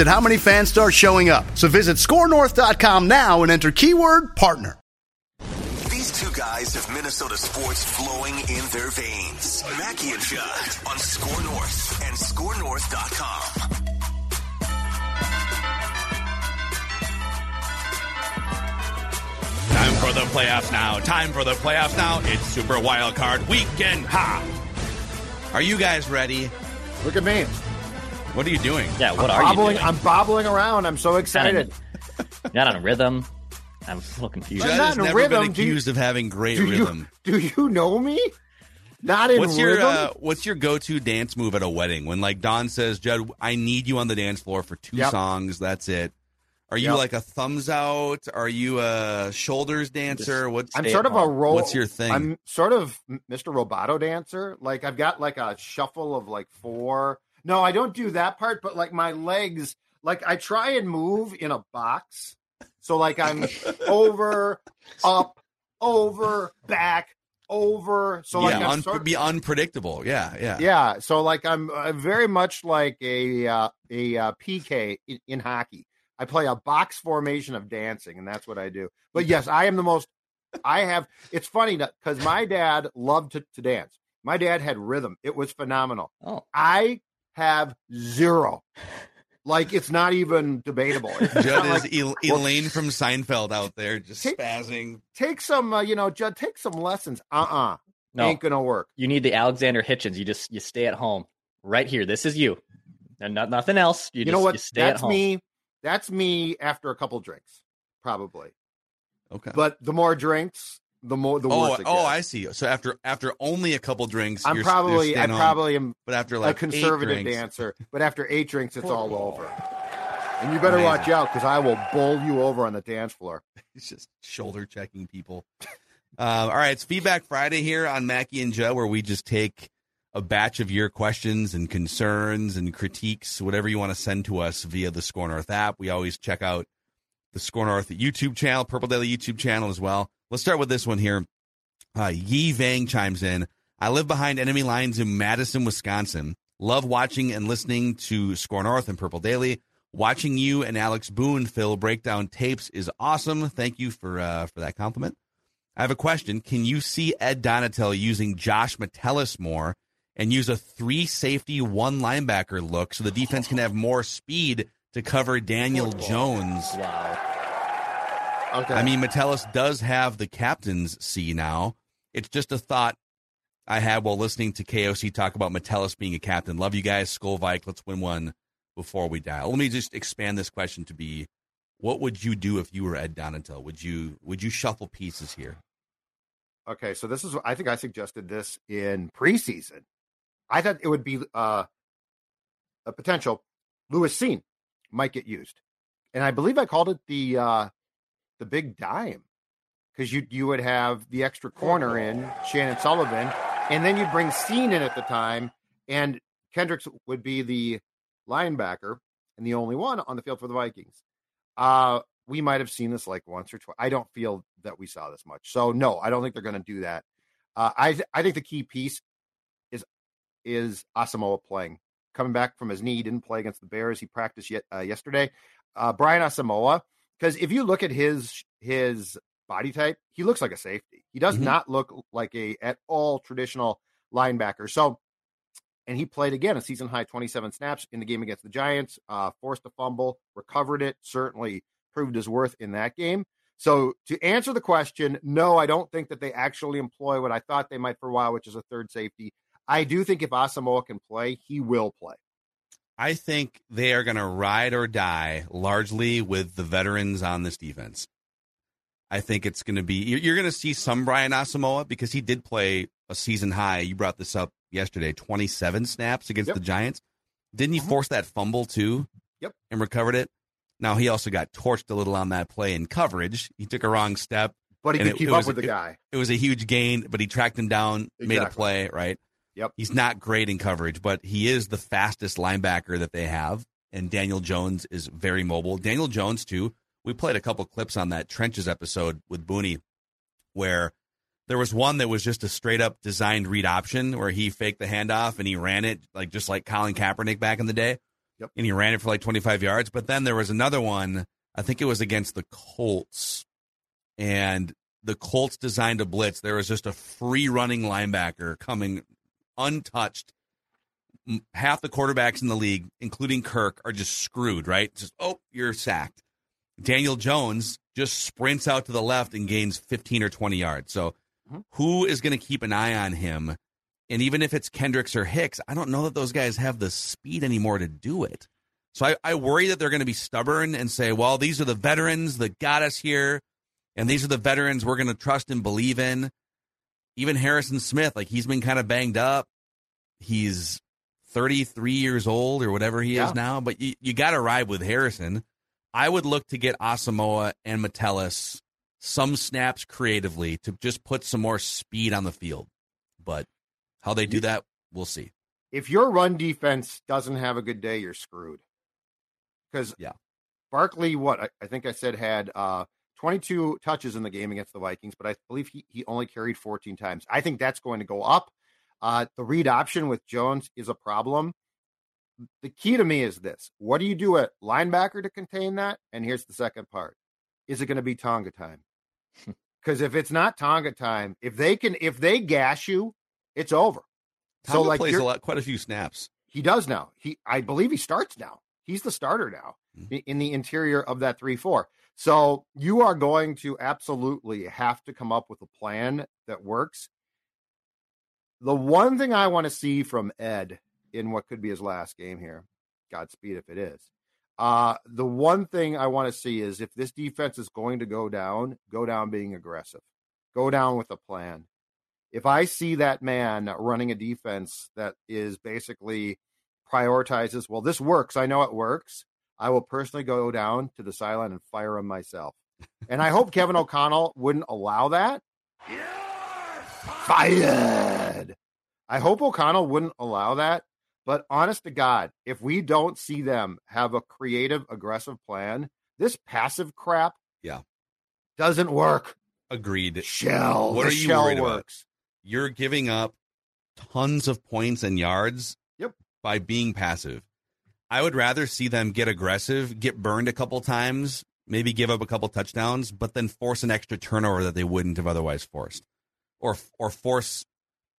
at how many fans start showing up. So visit scorenorth.com now and enter keyword partner. These two guys have Minnesota sports flowing in their veins. Mackey and Judd on Score North and scorenorth.com. Time for the playoffs now. Time for the playoffs now. It's Super Wild Card Weekend. Ha! Are you guys ready? Look at me. What are you doing? Yeah, what I'm are bobbling, you doing? I'm bobbling around. I'm so excited. Not on rhythm. I'm a little confused. I'm Judd not has never rhythm. been Do you- accused of having great Do rhythm. you do you know me? Not in What's your rhythm. uh, What's your go to dance move at a wedding? When like Don says, "Judd, I need you on the dance floor for two Yep. songs. That's it." Are you Yep. like a thumbs out? Are you a shoulders dancer? What's I'm sort at of a home. role. What's your thing? I'm sort of Mr. Roboto dancer. Like I've got like a shuffle of like four. No, I don't do that part. But like my legs, like I try and move in a box. So like I'm over, up, over, back, over. So like yeah, un- sort be unpredictable. Yeah, yeah. Yeah, so like I'm uh, very much like a uh, a uh, PK in, in hockey. I play a box formation of dancing, and that's what I do. But yes, I am the most. I have. It's funny because my dad loved to, to dance. My dad had rhythm. It was phenomenal. Oh, I have zero. Like it's not even debatable. It's Judd is like, El- Elaine from Seinfeld out there just Take- spazzing. take some, uh, you know, Judd. Take some lessons. Uh uh no. Ain't gonna work. You need the Alexander Hitchens. You just you stay at home. Right here. This is you. And not, nothing else. You, You, just know what? you stay That's at home. me. That's me after a couple drinks, probably. Okay. But the more drinks, the more the oh, worse. oh. I see. So after after only a couple drinks, I'm you're, probably I probably am but after a like a conservative drinks, dancer, but after eight drinks, it's all over. And you better watch out because I will bowl you over on the dance floor. He's just shoulder checking people. Um, all right, it's Feedback Friday here on Mackey and Joe, where we just take a batch of your questions and concerns and critiques, whatever you want to send to us via the Score North app. We always check out the Score North YouTube channel, Purple Daily YouTube channel as well. Let's start with this one here. Uh, Yi Vang chimes in. I live behind enemy lines in Madison, Wisconsin. Love watching and listening to Score North and Purple Daily. Watching you and Alex Boone, Phil, break down tapes is awesome. Thank you for uh, for that compliment. I have a question. Can you see Ed Donatell using Josh Metellus more and use a three safety, one linebacker look so the defense can have more speed to cover Daniel Jones? Wow. Okay. I mean, Metellus does have the captain's C now. It's just a thought I had while listening to KOC talk about Metellus being a captain. Love you guys, Skol Vike. Let's win one before we die. Let me just expand this question to be: What would you do if you were Ed Donatell? Would you would you shuffle pieces here? Okay, so this is I think I suggested this in preseason. I thought it would be uh, a potential. Lewis Cine might get used, and I believe I called it the uh, the big dime because you you would have the extra corner in Chandon Sullivan, and then you'd bring Cine in at the time, and Kendricks would be the linebacker and the only one on the field for the Vikings. Uh, we might have seen this like once or twice. I don't feel that we saw this much. So no, I don't think they're going to do that. Uh, I I think the key piece is is Asamoah playing, coming back from his knee. Didn't play against the Bears. He practiced yet uh, yesterday. Uh, Brian Asamoah, because if you look at his his body type, he looks like a safety. He does Mhm. not look like a at all traditional linebacker. So, and he played again a season high 27 snaps in the game against the Giants. Uh, forced a fumble, recovered it. Certainly proved his worth in that game. So to answer the question, no, I don't think that they actually employ what I thought they might for a while, which is a third safety. I do think if Asamoah can play, he will play. I think they are going to ride or die largely with the veterans on this defense. I think it's going to be you're, going to see some Brian Asamoah because he did play a season high. You brought this up yesterday, 27 snaps against yep. the Giants. Didn't he mm-hmm. force that fumble too? Yep. And recovered it. Now he also got torched a little on that play in coverage. He took a wrong step, but he could it, keep it up was, with the it, guy. It was a huge gain, but he tracked him down, exactly. made a play. Right. Yep. He's not great in coverage, but he is the fastest linebacker that they have. And Daniel Jones is very mobile. Daniel Jones too. We played a couple clips on that trenches episode with Booney, where there was one that was just a straight up designed read option where he faked the handoff and he ran it like just like Colin Kaepernick back in the day. Yep. And he ran it for like 25 yards. But then there was another one, I think it was against the Colts. And the Colts designed a blitz. There was just a free running linebacker coming untouched. Half the quarterbacks in the league, including Kirk, are just screwed, right? Just, oh, you're sacked. Daniel Jones just sprints out to the left and gains 15 or 20 yards. So, mm-hmm. who is going to keep an eye on him? And even if it's Kendricks or Hicks, I don't know that those guys have the speed anymore to do it. So I, I worry that they're going to be stubborn and say, well, these are the veterans that got us here, and these are the veterans we're going to trust and believe in. Even Harrison Smith, like he's been kind of banged up. He's 33 years old or whatever he yeah. is now, but you, you got to ride with Harrison. I would look to get Asamoah and Metellus some snaps creatively to just put some more speed on the field. But how they do that, we'll see. If your run defense doesn't have a good day, you're screwed. Because yeah, Barkley, what I, I, think I said had uh, 22 touches in the game against the Vikings, but I believe he, he only carried 14 times. I think that's going to go up. Uh, the read option with Jones is a problem the key to me is this what do you do at linebacker to contain that? And here's the second part is it going to be Tonga time? Because if it's not Tonga time, if they can, if they gash you, it's over. Tonga so like plays a lot, quite a few snaps. He does now. He, I believe he starts now. He's the starter now mm-hmm. in the interior of that three four. So you are going to absolutely have to come up with a plan that works. The one thing I want to see from Ed in what could be his last game here. Godspeed if it is. Uh, the one thing I want to see is if this defense is going to go down, go down being aggressive, go down with a plan. If I see that man running a defense that is basically prioritizes, well, this works, I know it works. I will personally go down to the sideline and fire him myself. And I hope Kevin O'Connell wouldn't allow that. Fired. I hope O'Connell wouldn't allow that but honest to God, if we don't see them have a creative, aggressive plan, this passive crap yeah doesn't work. Agreed. Shell. What the are you shell worried works. about? You're giving up tons of points and yards yep. by being passive. I would rather see them get aggressive, get burned a couple times, maybe give up a couple touchdowns, but then force an extra turnover that they wouldn't have otherwise forced. Or or force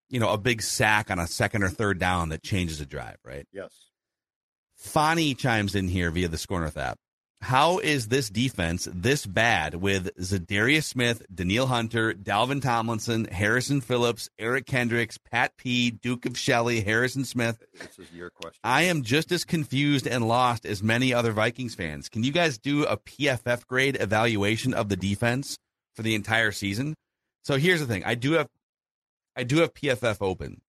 you know, a big sack on a second or third down that changes a drive, right? Yes. Fani chimes in here via the Score North app. How is this defense this bad with Za'Darius Smith, Danielle Hunter, Dalvin Tomlinson, Harrison Phillips, Eric Kendricks, Pat P, Duke of Shelley, Harrison Smith? This is your question. I am just as confused and lost as many other Vikings fans. Can you guys do a PFF grade evaluation of the defense for the entire season? So here's the thing. I do have I do have PFF open,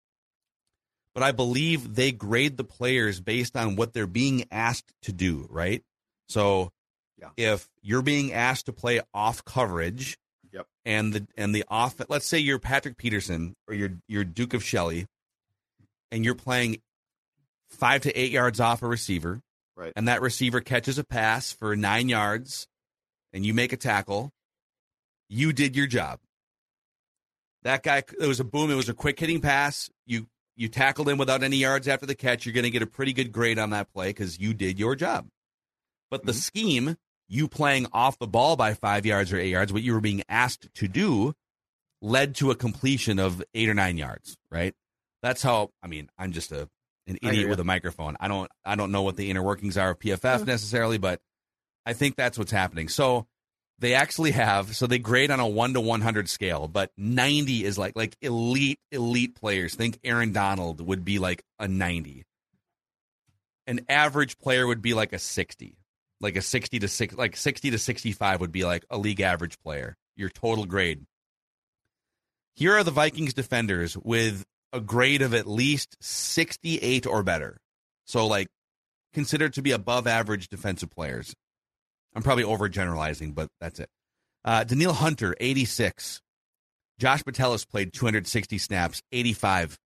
but I believe they grade the players based on what they're being asked to do, right? So yeah. if you're being asked to play off coverage, yep. and the and the off let's say you're Patrick Peterson or you're you're Duke of Shelley and you're playing five to eight yards off a receiver, right? And that receiver catches a pass for nine yards and you make a tackle, you did your job. That guy, it was a boom. It was a quick hitting pass. You you tackled him without any yards after the catch. You're going to get a pretty good grade on that play because you did your job. But the mm-hmm. scheme, you playing off the ball by five yards or eight yards, what you were being asked to do, led to a completion of eight or nine yards. Right. That's how. I mean, I'm just a an idiot with a microphone. I don't I don't know what the inner workings are of PFF necessarily, but I think that's what's happening. So they actually have so they grade on a 1 to 100 scale but 90 is like like elite elite players think aaron donald would be like a 90 an average player would be like a 60 like a 60 to 6 like 60 to 65 would be like a league average player your total grade here are the vikings defenders with a grade of at least 68 or better so like considered to be above average defensive players I'm probably overgeneralizing, but that's it. Uh, Hunter, 86. Josh Metellus played 260 snaps, 85.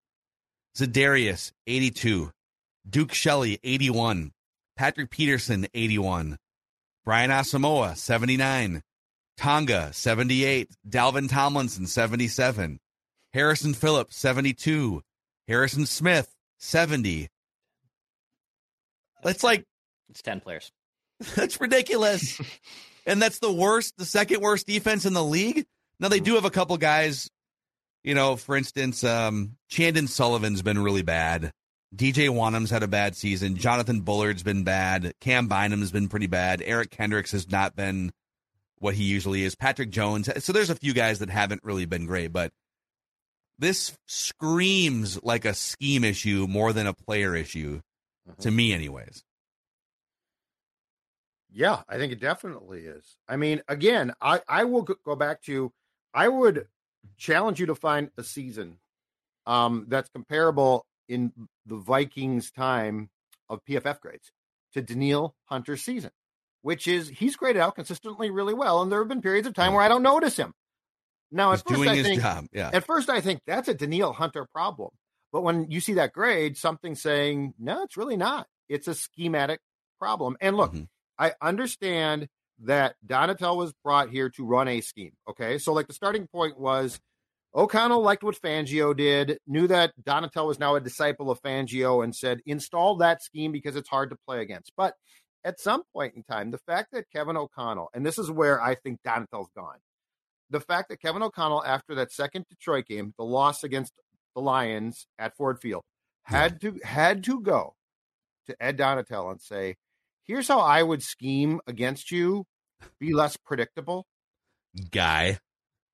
Za'Darius, 82. Duke Shelley, 81. Patrick Peterson, 81. Brian Asamoah, 79. Tonga, 78. Dalvin Tomlinson, 77. Harrison Phillips, 72. Harrison Smith, 70. It's like It's 10 players. That's ridiculous. and that's the worst, the second worst defense in the league. Now they do have a couple guys, you know, for instance, um, Chandon Sullivan's been really bad. DJ Wonnum's had a bad season. Jonathan Bullard's been bad. Cam Bynum's been pretty bad. Eric Kendricks has not been what he usually is. Patrick Jones. So there's a few guys that haven't really been great, but this screams like a scheme issue more than a player issue to me, anyways. Yeah, I think it definitely is. I mean, again, I I will go- go back to I would challenge you to find a season um that's comparable in the Vikings time of PFF grades to Danielle Hunter's season, which is he's graded out consistently really well, and there have been periods of time where I don't notice him. Now, He's at first, doing I his think, job. Yeah. at first, I think that's a Danielle Hunter problem. But when you see that grade, something's saying, no, it's really not. It's a schematic problem. And look, Mhm. I understand that Donatell was brought here to run a scheme. Okay. So, like, the starting point was O'Connell liked what Fangio did, knew that Donatell was now a disciple of Fangio, and said, install that scheme because it's hard to play against. But at some point in time, the fact that Kevin O'Connell, and this is where I think Donatell's gone, the fact that Kevin O'Connell, after that second Detroit game, the loss against the Lions at Ford Field, had to had to go to Ed Donatell and say, "Here's how I would scheme against you, be less predictable." Guy.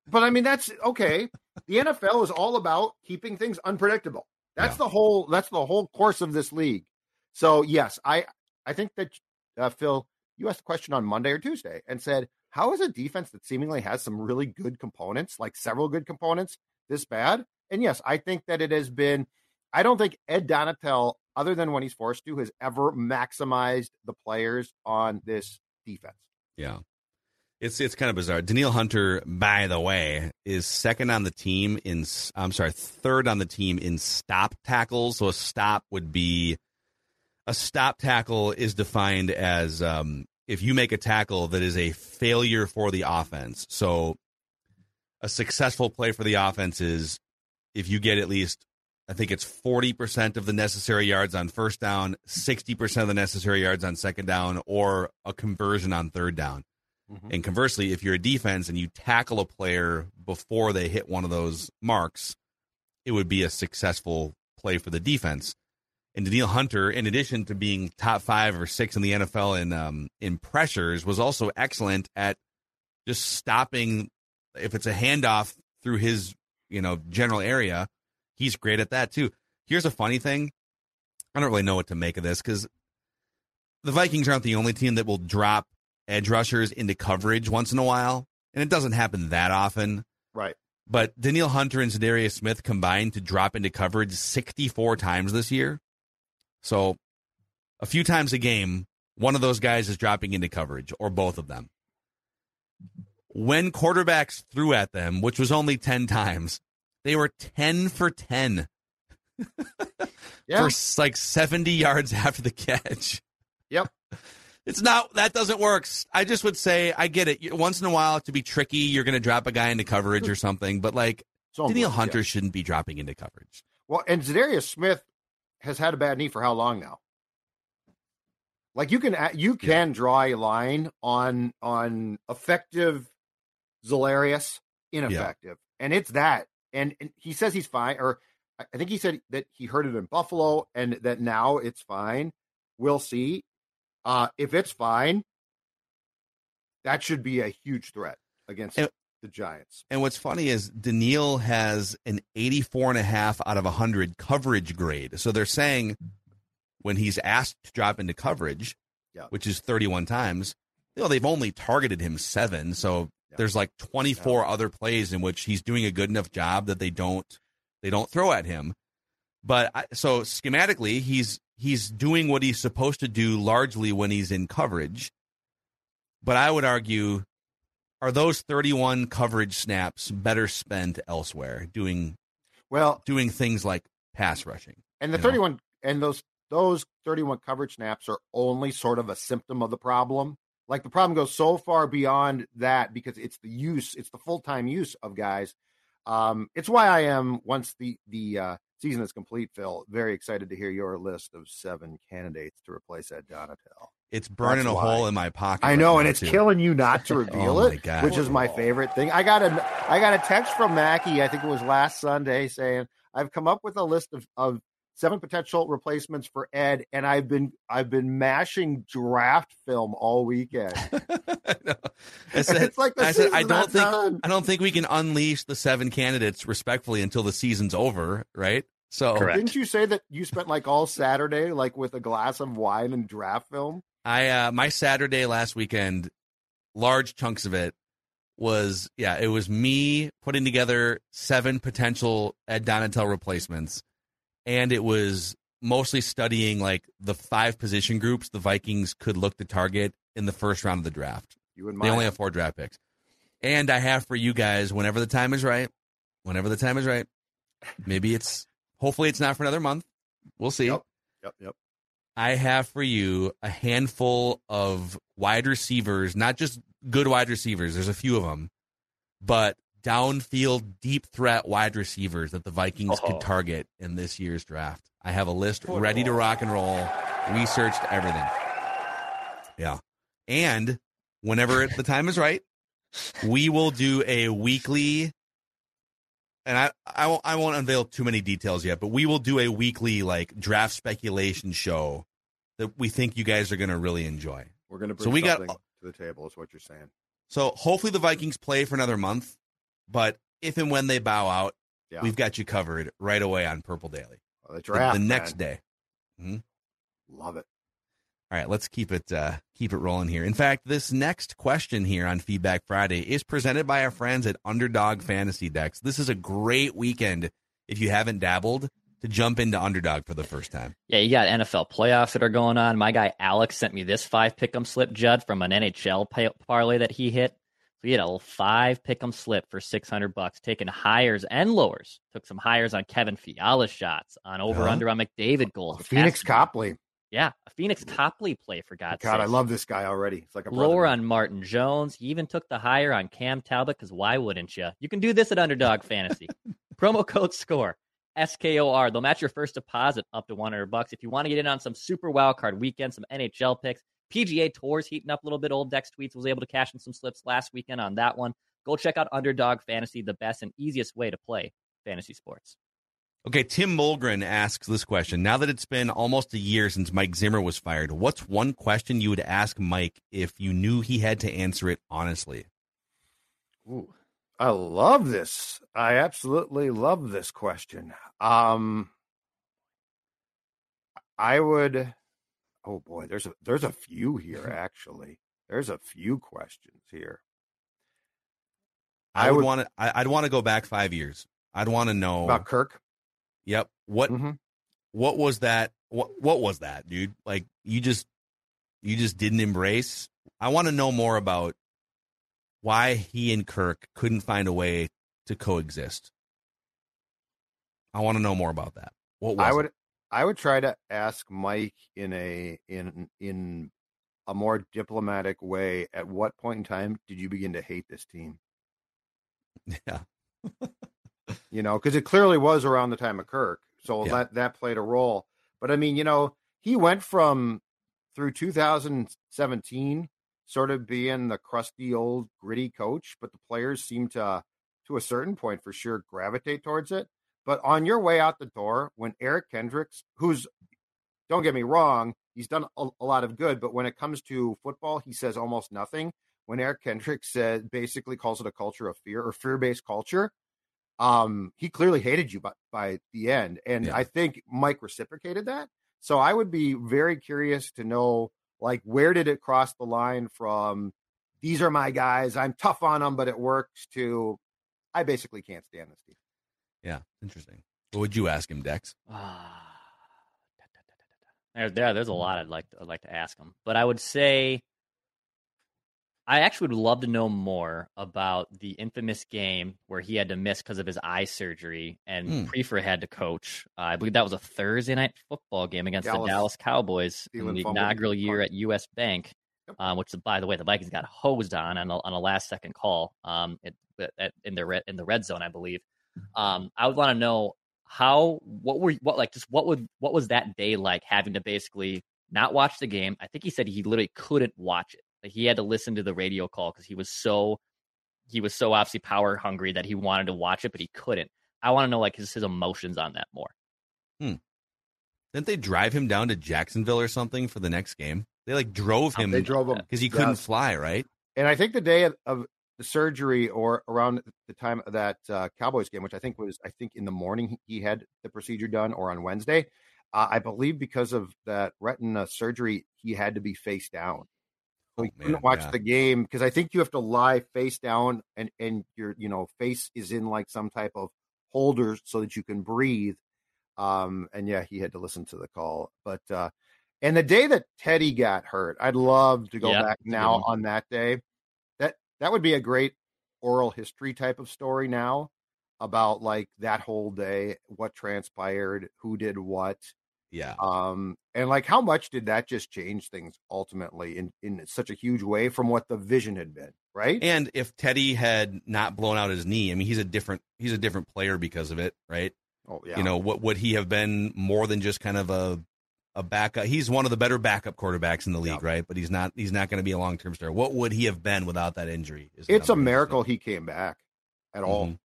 But I mean, that's okay. The NFL is all about keeping things unpredictable. That's Yeah. the whole. That's the whole course of this league. So yes, I I think that uh, Phil, you asked a question on Monday or Tuesday and said, "How is a defense that seemingly has some really good components, like several good components, this bad?" And yes, I think that it has been. I don't think Ed Donatell, other than when he's forced to, has ever maximized the players on this defense. Yeah. It's it's kind of bizarre. Danielle Hunter, by the way, is second on the team in I'm sorry, third on the team in stop tackles. So a stop would be a stop tackle is defined as um, if you make a tackle that is a failure for the offense. So a successful play for the offense is if you get at least I think it's 40% of the necessary yards on first down, 60% of the necessary yards on second down, or a conversion on third down. And conversely, if you're a defense and you tackle a player before they hit one of those marks, it would be a successful play for the defense. And Danielle Hunter, in addition to being top five or six in the NFL in um, in pressures, was also excellent at just stopping if it's a handoff through his you know general area. He's great at that too. Here's a funny thing: I don't really know what to make of this because the Vikings aren't the only team that will drop edge rushers into coverage once in a while, and it doesn't happen that often. Right. But Danielle Hunter and Za'Darius Smith combined to drop into coverage 64 times this year. So a few times a game, one of those guys is dropping into coverage, or both of them. When quarterbacks threw at them, which was only 10 times, they were 10 for 10 Yeah. for like 70 yards after the catch. Yep. It's not that doesn't work. I just would say I get it. Once in a while, to be tricky, you're going to drop a guy into coverage or something. But like So Danielle yeah. Hunter shouldn't be dropping into coverage. Well, and Za'Darius Smith has had a bad knee for how long now? Like you can you can draw a line on on effective Za'Darius, ineffective, and it's that. And, and he says he's fine, or I I think he said that he heard it in Buffalo, and that now it's fine. We'll see. Uh, if it's fine, that should be a huge threat against And- the Giants. And what's funny is Danielle has an 84 and a half out of 100 coverage grade. So they're saying when he's asked to drop into coverage, Yeah. which is 31 times, you know, they've only targeted him seven. So Yeah. there's like 24 other plays in which he's doing a good enough job that they don't they don't throw at him. But I, so schematically, he's he's doing what he's supposed to do largely when he's in coverage. But I would argue are those 31 coverage snaps better spent elsewhere doing Well, doing things like pass rushing and the you know? 31 and those those 31 coverage snaps are only sort of a symptom of the problem. Like the problem goes so far beyond that because it's the use, it's the full-time use of guys. Um, it's why I am once the the uh, season is complete, Phil, very excited to hear your list of seven candidates to replace Ed Donatell. it's burning That's a why. hole in my pocket I know, now, and it's too. killing you not to oh, reveal Oh, it, which is my favorite thing. I got a I got a text from Mackey, I think it was last Sunday, saying I've come up with a list of, of seven potential replacements for Ed, and I've been I've been mashing draft film all weekend. I said, it's like the I said I don't not think done. I don't think we can unleash the seven candidates respectfully until the season's over, right? So Correct. Didn't you say that you spent like all Saturday like with a glass of wine and draft film? I uh my Saturday last weekend, large chunks of it was yeah, it was me putting together seven potential Ed Donatell replacements, and it was mostly studying like the five position groups the Vikings could look to target in the first round of the draft. You and They only have four draft picks. And I have for you guys, whenever the time is right, whenever the time is right, maybe it's, hopefully it's not for another month. We'll see. Yep. Yep, yep. I have for you a handful of wide receivers, not just good wide receivers, there's a few of them, but downfield deep threat wide receivers that the Vikings Oh. could target in this year's draft. I have a list ready to rock and roll, researched everything. Yeah. And whenever the time is right, we will do a weekly and I, I won't I won't unveil too many details yet, but we will do a weekly like draft speculation show that we think you guys are going to really enjoy. We're gonna bring So we got- something to the table, is what you're saying. So hopefully the Vikings play for another month, but if and when they bow out, Yeah. we've got you covered right away on Purple Daily. Well, the The- draft the next man. day. Love it. All right, let's keep it uh, keep it rolling here. In fact, this next question here on Feedback Friday is presented by our friends at Underdog Fantasy Dex. This is a great weekend if you haven't dabbled to jump into Underdog for the first time. Yeah, you got NFL playoffs that are going on. My guy Alex sent me this five pick'em slip, Judd, from an NHL pay- parlay that he hit. So he had a little five pick'em slip for six hundred bucks, taking hires and lowers. Took some hires on Kevin Fiala shots, on over Uh-huh. under on McDavid goals. Pheonix Copley. yeah, a Pheonix Copley play for God's God, sake. I love this guy already. It's like a brother. Lower on Martin Jones. He even took the higher on Cam Talbot because why wouldn't you? You can do this at Underdog Fantasy. Promo code SCORE, S K O R. They'll match your first deposit up to 100 bucks. If you want to get in on some super wild card weekend, some NHL picks, PGA Tours heating up a little bit. Old Dex Tweets was able to cash in some slips last weekend on that one. Go check out Underdog Fantasy, the best and easiest way to play fantasy sports. Okay, Tim Mulgren asks this question. Now that it's been almost a year since Mike Zimmer was fired, what's one question you would ask Mike if you knew he had to answer it honestly? Ooh, I love this. I absolutely love this question. Um, I would. Oh boy, there's a there's a few here actually. There's a few questions here. I, I would would- want to. I'd want to go back five years. I'd want to know. About Kirk. Yep. What Mhm. what was that? What what was that, dude? Like you just you just didn't embrace. I want to know more about why he and Kirk couldn't find a way to coexist. I want to know more about that. What was I it? I would try to ask Mike in a in in a more diplomatic way. At what point in time did you begin to hate this team? Yeah. you know, because it clearly was around the time of Kirk, so Yeah. that that played a role. But I mean, you know, he went from through 2017 sort of being the crusty old gritty coach, but the players seem to, to a certain point for sure, gravitate towards it. But on your way out the door, when Eric Kendricks, who's don't get me wrong, he's done a, a lot of good, but when it comes to football, he says almost nothing. when Eric Kendricks said basically calls it a culture of fear or fear based culture. Um, he clearly hated you by, by the end, and Yeah. I think Mike reciprocated that. So I would be very curious to know, like, where did it cross the line from? These are my guys. I'm tough on them, but it works. To I basically can't stand this team. Yeah, interesting. What would you ask him, Dex? Ah, da. There, there, there's a lot I'd like to, I'd like to ask him, but I would say I actually would love to know more about the infamous game where he had to miss because of his eye surgery, and Hmm. Priefer had to coach. Uh, I believe that was a Thursday night football game against Dallas- the Dallas Cowboys in the inaugural the year at U.S. Bank. Yep. Uh, which, by the way, the Vikings got hosed on on a, on a last second call um, at, at, in the red in the red zone, I believe. Um, I would want to know how what were what like just what would what was that day like having to basically not watch the game? I think he said he literally couldn't watch it. Like he had to listen to the radio call because he was so he was so obviously power hungry that he wanted to watch it, but he couldn't. I want to know like his his emotions on that more. Hmm. Didn't they drive him down to Jacksonville or something for the next game? They like drove him They drove him because he couldn't Yes. fly, right? And I think the day of, of the surgery or around the time of that uh, Cowboys game, which I think was, I think in the morning he had the procedure done or on Wednesday. Uh, I believe because of that retina surgery, he had to be face down. So he Oh, couldn't man, watch yeah. the game because I think you have to lie face down and, and your, you know, face is in like some type of holder so that you can breathe. Um, and yeah, he had to listen to the call. But, uh, and the day that Teddy got hurt, I'd love to go Yeah, back that's a good now on that day. That would be a great oral history type of story now about like that whole day, what transpired, who did what, Yeah. um, and like how much did that just change things ultimately in in such a huge way from what the vision had been, right? And if Teddy had not blown out his knee, I mean, he's a different he's a different player because of it, right? oh yeah, You know, what would he have been more than just kind of a a backup? He's one of the better backup quarterbacks in the league, Yeah. right? But he's not he's not going to be a long term star. What would he have been without that injury? it's a miracle he came back at all. Mhm.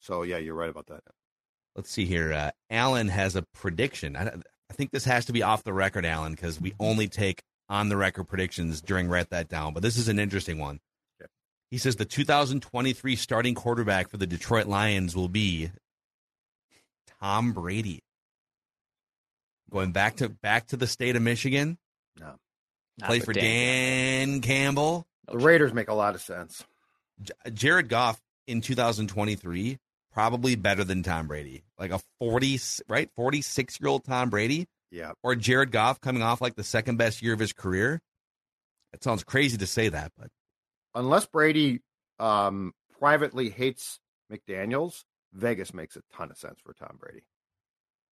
So yeah, you're right about that. Let's see here. Uh, Alan has a prediction. I, I think this has to be off the record, Alan, because we only take on the record predictions during Write That Down. But this is an interesting one. He says the 2023 starting quarterback for the Detroit Lions will be Tom Brady. Going back to back to the state of Michigan, Not play for Dan Campbell. The Raiders make a lot of sense. J- Jared Goff in 2023 probably better than Tom Brady, like a 40 right 46 year old Tom Brady Yeah, or Jared Goff coming off like the second best year of his career. It sounds crazy to say that, but unless Brady um, privately hates McDaniels, Vegas makes a ton of sense for Tom Brady.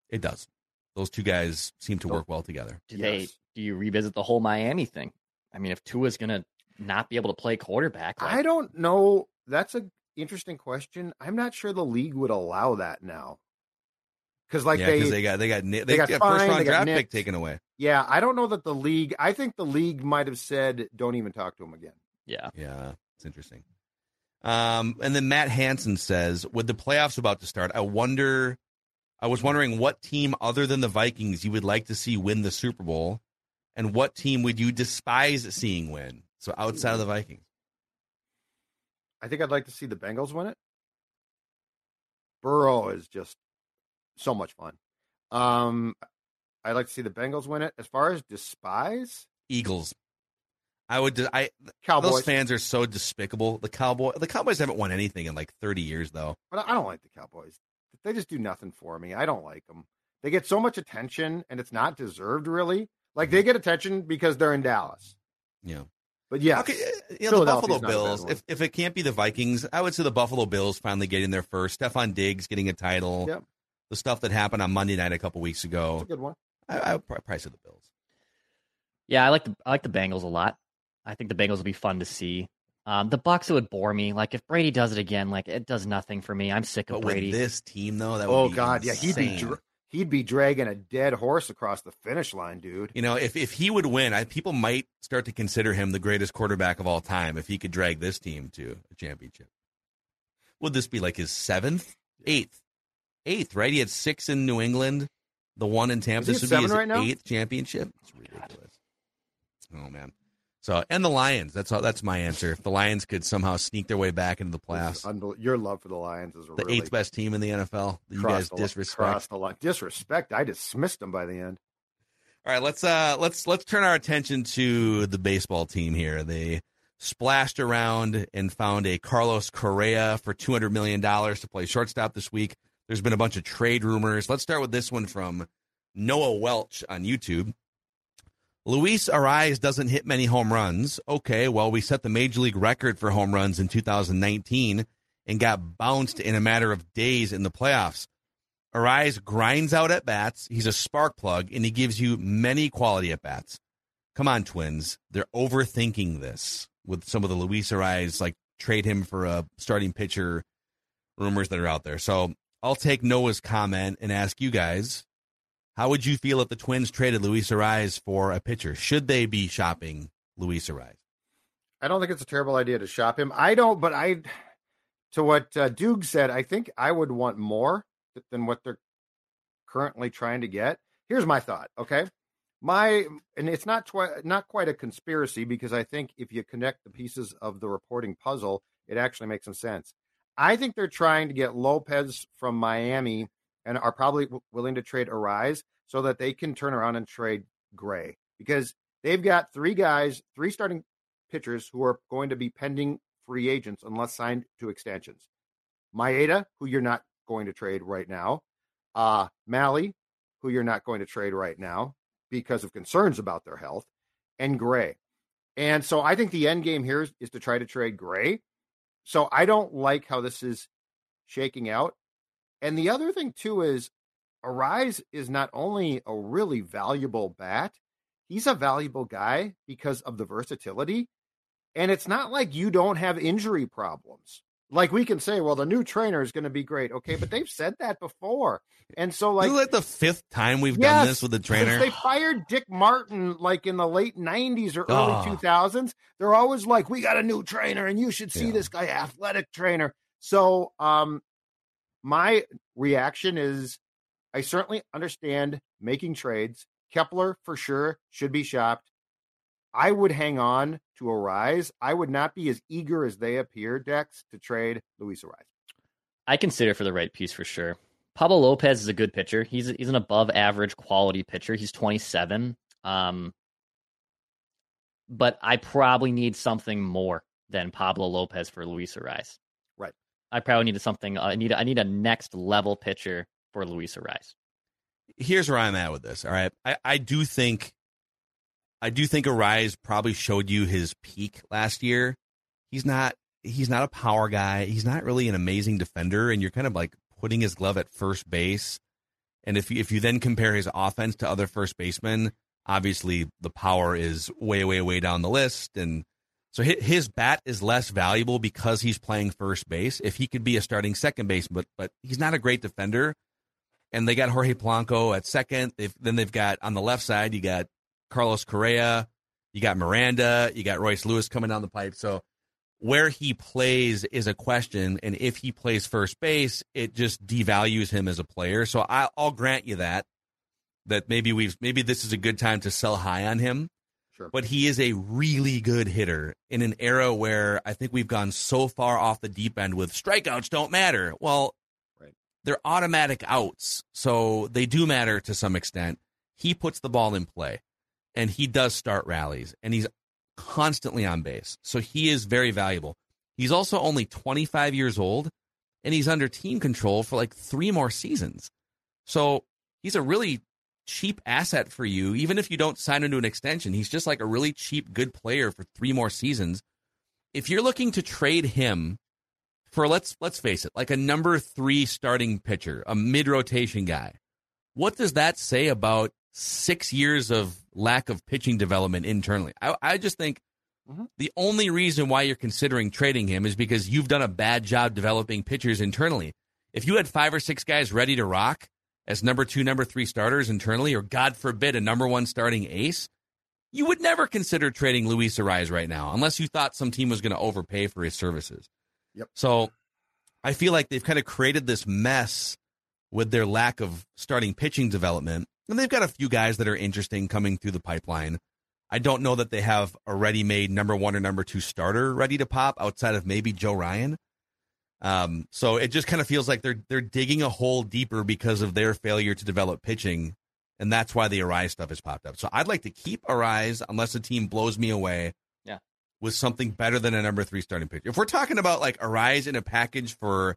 it does. Those two guys seem to work well together. Do they Yes. do you revisit the whole Miami thing? I mean, if Tua's gonna not be able to play quarterback, like, I don't know. That's a interesting question. I'm not sure the league would allow that now. Because like yeah, they, because they got they got ni- they, got got fined, first round got draft pick taken away. yeah, I don't know that the league. I think the league might have said, "Don't even talk to him again." yeah, Yeah, it's interesting. Um, and then Matt Hansen says, with the playoffs about to start, I wonder, I was wondering what team other than the Vikings you would like to see win the Super Bowl, and what team would you despise seeing win? So outside of the Vikings, I think I'd like to see the Bengals win it. Burrow is just so much fun. Um, I'd like to see the Bengals win it. As far as despise, Eagles. I would. I Cowboys. those fans are so despicable. The Cowboy, the Cowboys haven't won anything in like thirty years, though. But I don't like the Cowboys. They just do nothing for me. I don't like them. They get so much attention, and it's not deserved, really. Like they mm-hmm. get attention because they're in Dallas. Yeah. But eh, yeah, Okay, you know, the Buffalo not a bad Bills. If if it can't be the Vikings, I would say the Buffalo Bills finally getting there first. Stefon Diggs getting a title. Yep. The stuff that happened on Monday night a couple weeks it's ago. a good one. I, I would probably say the Bills. yeah. I like the I like the Bengals a lot. I think the Bengals will be fun to see. Um, the Bucs it would bore me. Like if Brady does it again, like it does nothing for me. I'm sick of But Brady. with this team, though, that would Oh be God, yeah, he'd be insane. dra- he'd be dragging a dead horse across the finish line, dude. You know, if if he would win, I, people might start to consider him the greatest quarterback of all time if he could drag this team to a championship. Would this be like his seventh, eighth, eighth? Right? He had six in New England, the one in Tampa. This at would be his right now? eighth championship. It's ridiculous. Oh man. So and the Lions. That's all. That's my answer. If the Lions could somehow sneak their way back into the playoffs, Unbel- Your love for the Lions is the really eighth best team in the NFL. You guys the disrespect. the line. Disrespect. I dismissed them by the end. All right, let's uh let's let's turn our attention to the baseball team here. They splashed around and found a Carlos Correa for two hundred million dollars to play shortstop this week. There's been a bunch of trade rumors. Let's start with this one from Noah Welch on YouTube. Luis Arraez doesn't hit many home runs. Okay, well, we set the major league record for home runs in 2019 and got bounced in a matter of days in the playoffs. Arraez grinds out at bats. He's a spark plug, and he gives you many quality at bats. Come on, Twins. They're overthinking this with some of the Luis Arraez, like trade him for a starting pitcher rumors that are out there. So I'll take Noah's comment and ask you guys how would you feel if the Twins traded Luis Arraez for a pitcher? Should they be shopping Luis Arraez? I don't think it's a terrible idea to shop him. I don't, but I, to what uh, Duke said, I think I would want more than what they're currently trying to get. Here's my thought. Okay, my and it's not twi- not quite a conspiracy because I think if you connect the pieces of the reporting puzzle, it actually makes some sense. I think they're trying to get Lopez from Miami and are probably w- willing to trade Arraez so that they can turn around and trade Gray because they've got three guys, three starting pitchers who are going to be pending free agents unless signed to extensions. Maeda, who you're not going to trade right now, uh, Mahle, who you're not going to trade right now because of concerns about their health, and Gray. And so I think the end game here is, is to try to trade Gray. So I don't like how this is shaking out. And the other thing too is Arraez is not only a really valuable bat, he's a valuable guy because of the versatility. And it's not like you don't have injury problems. Like we can say, well, the new trainer is going to be great. Okay, but they've said that before. And so like Isn't the fifth time we've Yes, done this with the trainer? they fired Dick Martin like in the late 90s or early Oh. 2000s, they're always like, we got a new trainer and you should see Yeah. this guy, athletic trainer. So, um, my reaction is I certainly understand making trades. Kepler for sure should be shopped. I would hang on to Arraez. I would not be as eager as they appear, Dex, to trade Luis Arraez. I consider for the right piece for sure. Pablo Lopez is a good pitcher. He's he's an above average quality pitcher. He's 27. Um, but I probably need something more than Pablo Lopez for Luis Arraez. I probably need something. Uh, I need I need a next level pitcher for Luis Arraez. Here's where I'm at with this. All right, I, I do think, I do think Arraez probably showed you his peak last year. He's not. He's not a power guy. He's not really an amazing defender, and you're kind of like putting his glove at first base. And if you, if you then compare his offense to other first basemen, obviously the power is way, way, way down the list, and so his bat is less valuable because he's playing first base. If he could be a starting second base, but but he's not a great defender. And they got Jorge Polanco at second. They've, then they've got on the left side, you got Carlos Correa, you got Miranda, you got Royce Lewis coming down the pipe. So where he plays is a question, and if he plays first base, it just devalues him as a player. So I, I'll grant you that that maybe we've maybe this is a good time to sell high on him Sure. but he is a really good hitter in an era where I think we've gone so far off the deep end with strikeouts don't matter. Well, Right. they're automatic outs, so they do matter to some extent. He puts the ball in play, and he does start rallies, and he's constantly on base, so he is very valuable. He's also only 25 years old, and he's under team control for like three more seasons. So he's a really cheap asset for you, even if you don't sign into an extension. He's just like a really cheap, good player for three more seasons. If you're looking to trade him for let's let's face it, like a number three starting pitcher, a mid rotation guy, what does that say about six years of lack of pitching development internally? I, I just think Mhm. the only reason why you're considering trading him is because you've done a bad job developing pitchers internally. If you had five or six guys ready to rock, as number two, number three starters internally, or God forbid, a number one starting ace, you would never consider trading Luis Arraez right now unless you thought some team was going to overpay for his services. Yep. So I feel like they've kind of created this mess with their lack of starting pitching development. And they've got a few guys that are interesting coming through the pipeline. I don't know that they have a ready-made number one or number two starter ready to pop outside of maybe Joe Ryan. Um, so it just kind of feels like they're they're digging a hole deeper because of their failure to develop pitching, and that's why the Arraez stuff has popped up. So I'd like to keep Arraez unless the team blows me away. Yeah. with something better than a number three starting pitcher. If we're talking about like Arraez in a package for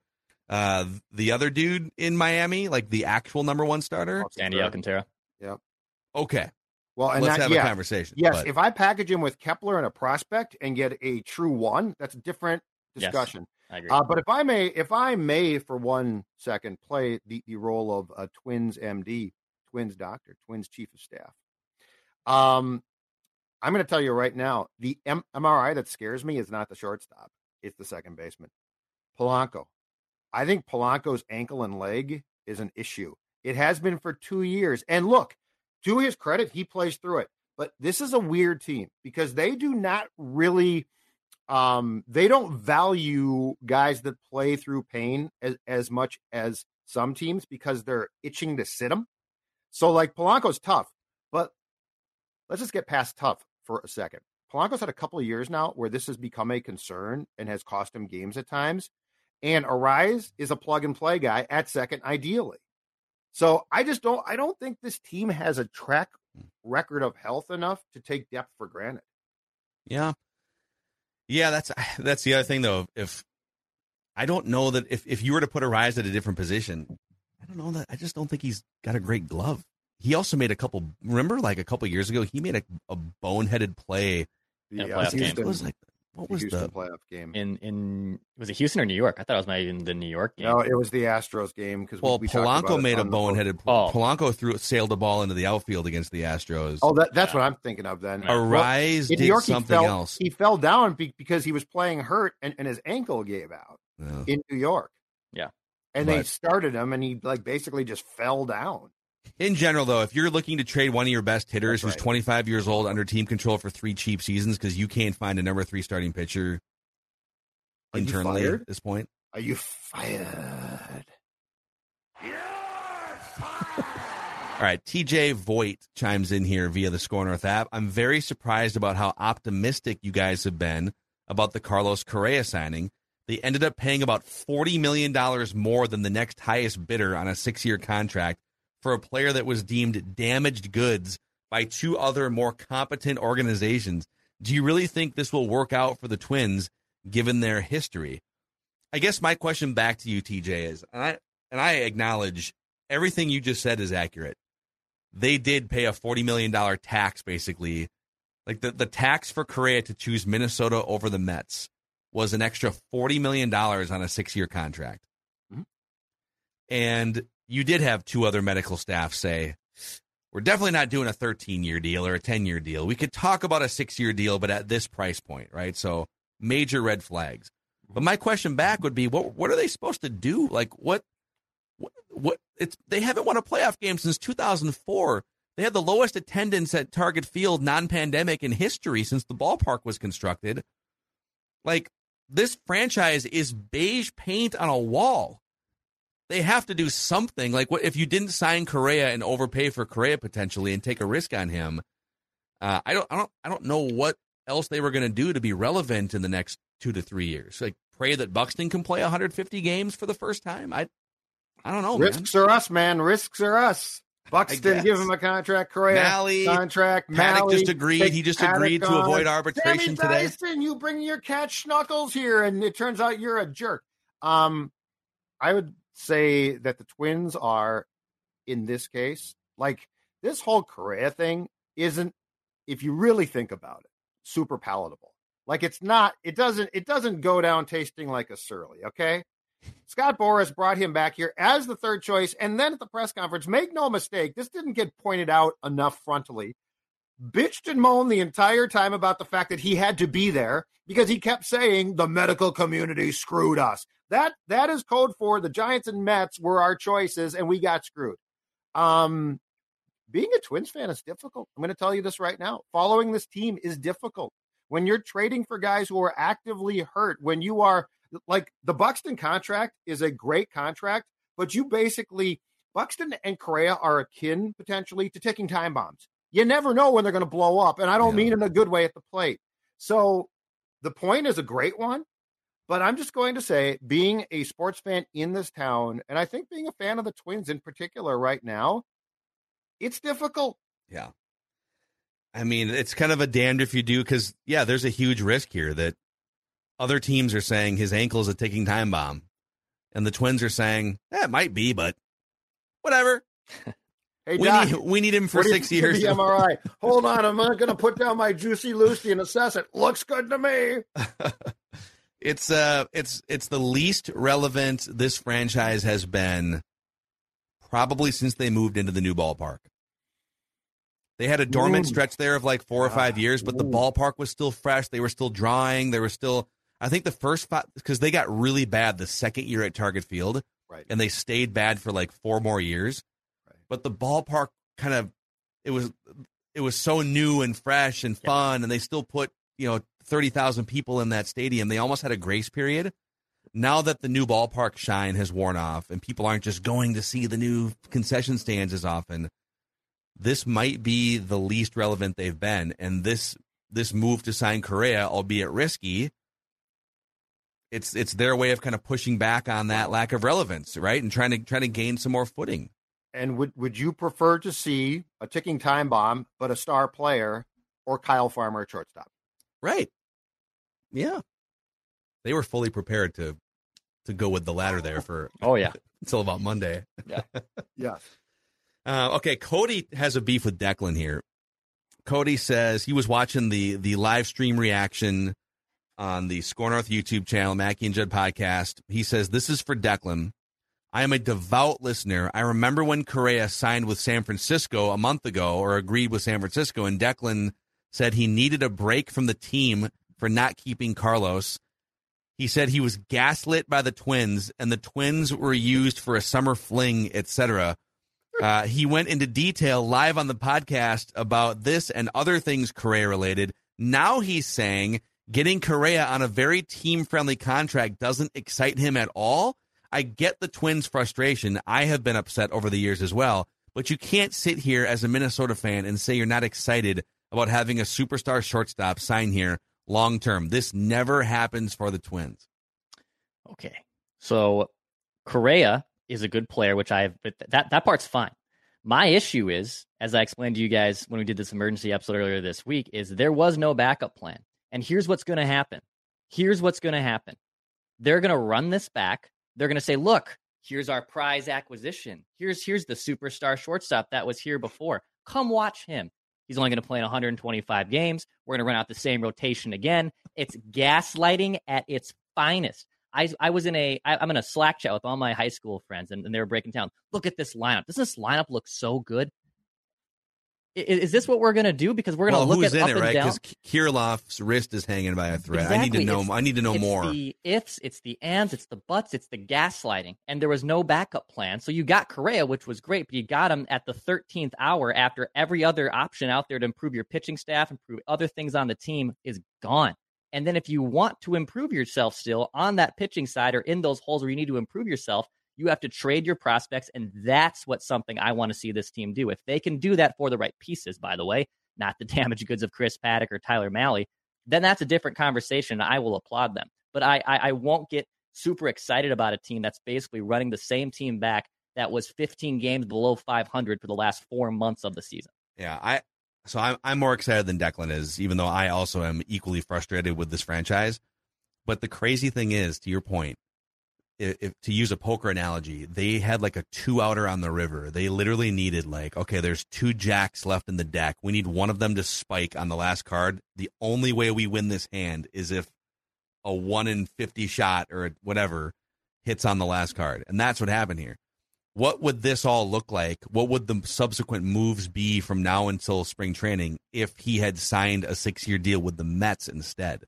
uh the other dude in Miami, like the actual number one starter, Sandy Alcantara. okay, Well, and let's that, have yeah, a conversation. Yes, But- if I package him with Kepler and a prospect and get a true one, that's a different Yes. Agree. Uh, but if I may, if I may, for one second, play the, the role of a Twins MD, Twins doctor, Twins chief of staff. Um, I'm going to tell you right now, the M- MRI that scares me is not the shortstop; it's the second baseman, Polanco. I think Polanco's ankle and leg is an issue. It has been for two years. And look, to his credit, he plays through it. But this is a weird team because they do not really um they don't value guys that play through pain as, as much as some teams because they're itching to sit them. So like Polanco's tough, but let's just get past tough for a second. Polanco's had a couple of years now where this has become a concern and has cost him games at times. And Arraez is a plug and play guy at second, ideally. So I just don't I don't think this team has a track record of health enough to take depth for granted. Yeah. Yeah, that's that's the other thing though. If I don't know that if, if you were to put Arraez at a different position, I don't know that I just don't think he's got a great glove. He also made a couple remember like a couple years ago, he made a, a boneheaded play. Yeah, The, playoff game. It was like what the was Houston the playoff game. in in was it Houston or New York? I thought it was maybe in the New York game. No, it was the Astros game because well we, we Polanco made a on the- boneheaded Oh. Polanco threw sailed the ball into the outfield against the Astros. Oh, that, that's Yeah. what I'm thinking of then. Arraez did New York, something he fell, else. He fell down be, because he was playing hurt and, and his ankle gave out Yeah. in New York. Yeah. And they started him and he like basically just fell down. In general, though, if you're looking to trade one of your best hitters That's who's right. 25 years old under team control for three cheap seasons because you can't find a number three starting pitcher Are internally at this point, Are you fired? All right, TJ Voigt chimes in here via the Score North app. I'm very surprised about how optimistic you guys have been about the Carlos Correa signing. They ended up paying about $40 million more than the next highest bidder on a six year contract for a player that was deemed damaged goods by two other more competent organizations. Do you really think this will work out for the Twins given their history? I guess my question back to you, TJ, is and I, and I acknowledge everything you just said is accurate they did pay a $40 million tax basically like the, the tax for Correa to choose Minnesota over the Mets was an extra $40 million on a six year contract. Mhm. And you did have two other medical staff say, we're definitely not doing a 13 year deal or a 10 year deal. We could talk about a six year deal, but at this price point, right? So major red flags. But my question back would be, what what are they supposed to do? Like what what, what it's they haven't won a playoff game since 2004. They had the lowest attendance at Target Field non-pandemic in history since the ballpark was constructed. Like this franchise is beige paint on a wall. They have to do something. Like what if you didn't sign Correa and overpay for Correa potentially and take a risk on him? Uh, I don't I don't I don't know what else they were going to do to be relevant in the next 2 to 3 years. Like pray that Buxton can play 150 games for the first time. I I don't know, man. Risks are us, man. Risks are us. Buxton, give him a contract. Correa, Mahle, contract. Paddack Mahle, just agreed. He just Paddack agreed to avoid arbitration Sammy today. Dyson, you bring your catch schnuckles here, and it turns out you're a jerk. Um, I would say that the Twins are, in this case, like this whole Correa thing isn't, if you really think about it, super palatable. Like it's not, it doesn't, it doesn't go down tasting like a surly. Okay. Scott Boras brought him back here as the third choice. And then at the press conference, make no mistake, this didn't get pointed out enough frontally. Bitched and moaned the entire time about the fact that he had to be there because he kept saying the medical community screwed us. That that is code for the Giants and Mets were our choices and we got screwed. Um being a Twins fan is difficult. I'm going to tell you this right now. Following this team is difficult. When you're trading for guys who are actively hurt, when you are like the Buxton contract is a great contract, but you basically Buxton and Correa are akin potentially to taking time bombs. You never know when they're going to blow up. And I don't Yeah. mean in a good way at the plate. So the point is a great one. But I'm just going to say, being a sports fan in this town, and I think being a fan of the Twins in particular right now, it's difficult. Yeah. I mean, it's kind of a damned if you do because, yeah, there's a huge risk here that other teams are saying his ankle is a ticking time bomb. And the Twins are saying, eh, it might be, but whatever. Hey, We Doc, need, we need him for what do you six years. The MRI. Hold on, I'm not going to put down my juicy Lucy and assess it. Looks good to me. It's uh it's it's the least relevant this franchise has been probably since they moved into the new ballpark. They had a dormant Ooh. stretch there of like four or five Ah, years, but the ballpark was still fresh. They were still drawing. They were still I think the first five because they got really bad the second year at Target Field Right. and they stayed bad for like four more years. Right. But the ballpark kind of it was it was so new and fresh and Yeah. fun, and they still put you know thirty thousand people in that stadium. They almost had a grace period. Now that the new ballpark shine has worn off, and people aren't just going to see the new concession stands as often, this might be the least relevant they've been. And this this move to sign Correa, albeit risky, it's it's their way of kind of pushing back on that lack of relevance, right? And trying to trying to gain some more footing. And would, would you prefer to see a ticking time bomb, but a star player, or Kyle Farmer at shortstop? Right. Yeah. They were fully prepared to to go with the latter there for Oh yeah. until about Monday. yeah Uh, okay, Cody has a beef with Declan here. Cody says he was watching the the live stream reaction on the Score North YouTube channel, Mackey and Judd podcast. He says this is for Declan. I am a devout listener. I remember when Correa signed with San Francisco a month ago, or agreed with San Francisco, and Declan said he needed a break from the team for not keeping Carlos. He said he was gaslit by the Twins, and the Twins were used for a summer fling, etc. Uh, he went into detail live on the podcast about this and other things Correa related. Now he's saying getting Correa on a very team friendly contract doesn't excite him at all. I get the Twins' frustration. I have been upset over the years as well. But you can't sit here as a Minnesota fan and say you're not excited about having a superstar shortstop sign here long term. This never happens for the Twins. Okay. So Correa is a good player, which I have, but that, that part's fine. My issue is, as I explained to you guys when we did this emergency episode earlier this week, is there was no backup plan. And here's what's going to happen. Here's what's going to happen. They're going to run this back. They're going to say, look, here's our prize acquisition. Here's here's the superstar shortstop that was here before. Come watch him. He's only going to play in 125 games. We're going to run out the same rotation again. It's gaslighting at its finest. I, I was in a I, I'm in a Slack chat with all my high school friends, and, and they were breaking down. Look at this lineup. Does this lineup look so good? I- Is, this what we're gonna do? Because we're gonna well, look who's at in up it, and right? down. Because Kirilloff's wrist is hanging by a thread. I need to know. It's- I need to know it's more. the ifs, it's the ands, it's the buts, it's the gaslighting, and there was no backup plan. So you got Correa, which was great, but you got him at the 13th hour after every other option out there to improve your pitching staff, improve other things on the team is gone. And then if you want to improve yourself still on that pitching side or in those holes where you need to improve yourself, you have to trade your prospects, and that's what something I want to see this team do. If they can do that for the right pieces, by the way, not the damaged goods of Chris Paddack or Tyler Mahle, then that's a different conversation. I will applaud them. But I, I, I won't get super excited about a team that's basically running the same team back that was 15 games below 500 for the last four months of the season. Yeah, I so I'm I'm more excited than Declan is, even though I also am equally frustrated with this franchise. But the crazy thing is, to your point, if, if to use a poker analogy, they had like a two outer on the river. They literally needed like, okay, there's two jacks left in the deck. We need one of them to spike on the last card. The only way we win this hand is if a one in fifty shot or whatever hits on the last card, and that's what happened here what would this all look like? What would the subsequent moves be from now until spring training if he had signed a six year deal with the Mets instead?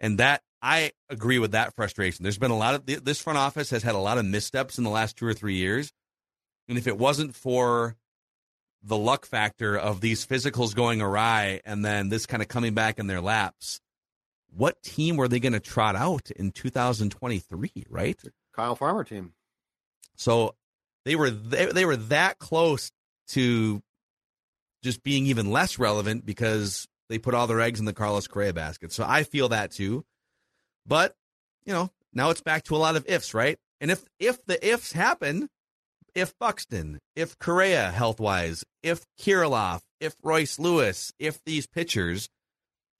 And that I agree with that frustration. There's been a lot of this front office has had a lot of missteps in the last two or three years. And if it wasn't for the luck factor of these physicals going awry and then this kind of coming back in their laps, what team were they going to trot out in 2023, right? Kyle Farmer team. So they were they, they were that close to just being even less relevant because they put all their eggs in the Carlos Correa basket. So I feel that too. But, you know, now it's back to a lot of ifs, right? And if if the ifs happen, if Buxton, if Correa health wise, if Kirilloff, if Royce Lewis, if these pitchers,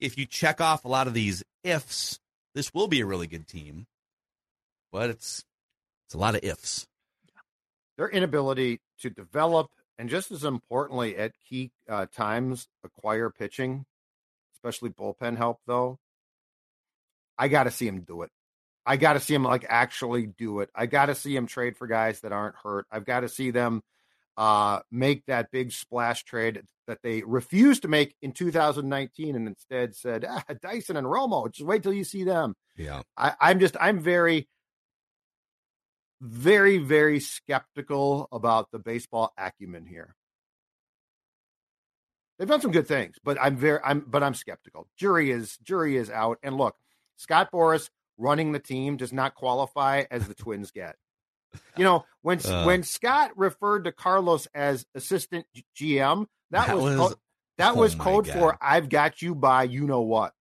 if you check off a lot of these ifs, this will be a really good team. But it's it's a lot of ifs. Their inability to develop and just as importantly at key uh, times acquire pitching, especially bullpen help though. I got to see him do it. I got to see him like actually do it. I got to see him trade for guys that aren't hurt. I've got to see them uh, make that big splash trade that they refused to make in 2019 and instead said ah, Dyson and Romo. Just wait till you see them. Yeah, I, I'm just I'm very, very, very skeptical about the baseball acumen here. They've done some good things, but I'm very I'm but I'm skeptical. Jury is jury is out. And look, Scott Boras running the team does not qualify as the Twins get. You know, when Uh. when Scott referred to Carlos as assistant GM, that, That was, was- that oh was code God. for I've got you by you know what.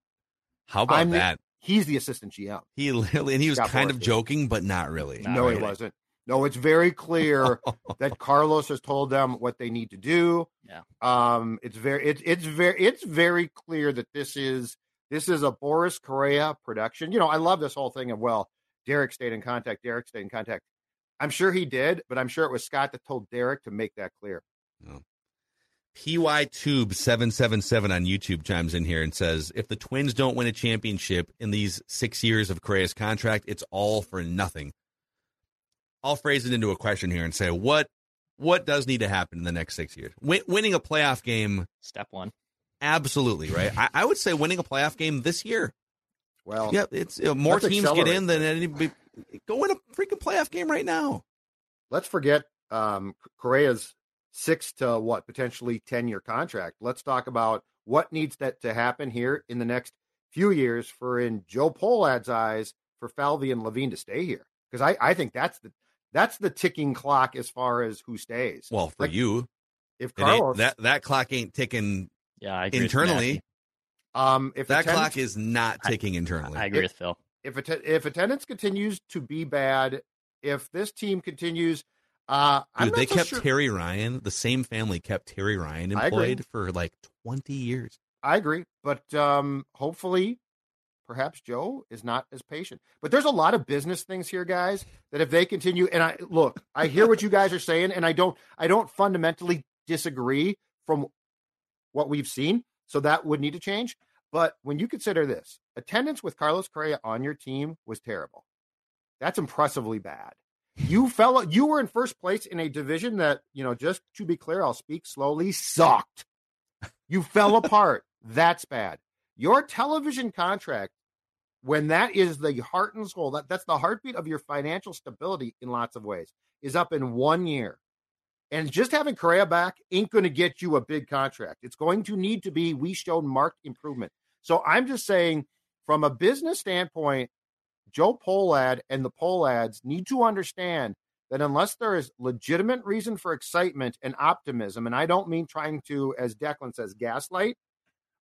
how about I'm the- that? He's the assistant GM. He literally, and he was Scott kind Boras of did. joking, but not really. Not no, really. he wasn't. No, it's very clear that Carlos has told them what they need to do. Yeah. Um, it's very it's it's very it's very clear that this is this is a Boras Correa production. You know, I love this whole thing of well, Derek stayed in contact, Derek stayed in contact. I'm sure he did, but I'm sure it was Scott that told Derek to make that clear. PY Tube seven seven seven on YouTube chimes in here and says, if the Twins don't win a championship in these six years of Correa's contract, it's all for nothing. I'll phrase it into a question here and say, what what does need to happen in the next six years? Win, winning a playoff game, Step one. Absolutely right. I, I would say winning a playoff game this year. Well, Yeah, it's uh, more Let's teams get in than anybody. Go win a freaking playoff game right now. let's forget um, Correa's six to what potentially 10 year contract. Let's talk about what needs that to happen here in the next few years for, in Joe Pohlad's eyes, for Falvey and Levine to stay here. Because I, I think that's the that's the ticking clock as far as who stays. Well, for Like, you, if Carlos, that that clock ain't ticking Yeah, I agree internally. Um, if That attendance- clock is not ticking internally. I agree with Phil. if att- if attendance continues to be bad, if this team continues, uh, I'm Dude, they so kept sure- Terry Ryan. The same family kept Terry Ryan employed for like twenty years. I agree, but um, hopefully, perhaps Joe is not as patient. But there's a lot of business things here, guys. That if they continue, and I look, I hear what you guys are saying, and I don't, I don't fundamentally disagree from what we've seen. So that would need to change. But when you consider this, attendance with Carlos Correa on your team was terrible. That's impressively bad. You fell, you were in first place in a division that, you know, just to be clear, I'll speak slowly, sucked. You fell apart. That's bad. Your television contract, when that is the heart and soul, that, that's the heartbeat of your financial stability in lots of ways, is up in one year. And just having Correa back ain't going to get you a big contract. It's going to need to be, we showed marked improvement. So I'm just saying, from a business standpoint, Joe Pohlad and the Pohlads need to understand that unless there is legitimate reason for excitement and optimism, and I don't mean trying to, as Declan says, gaslight,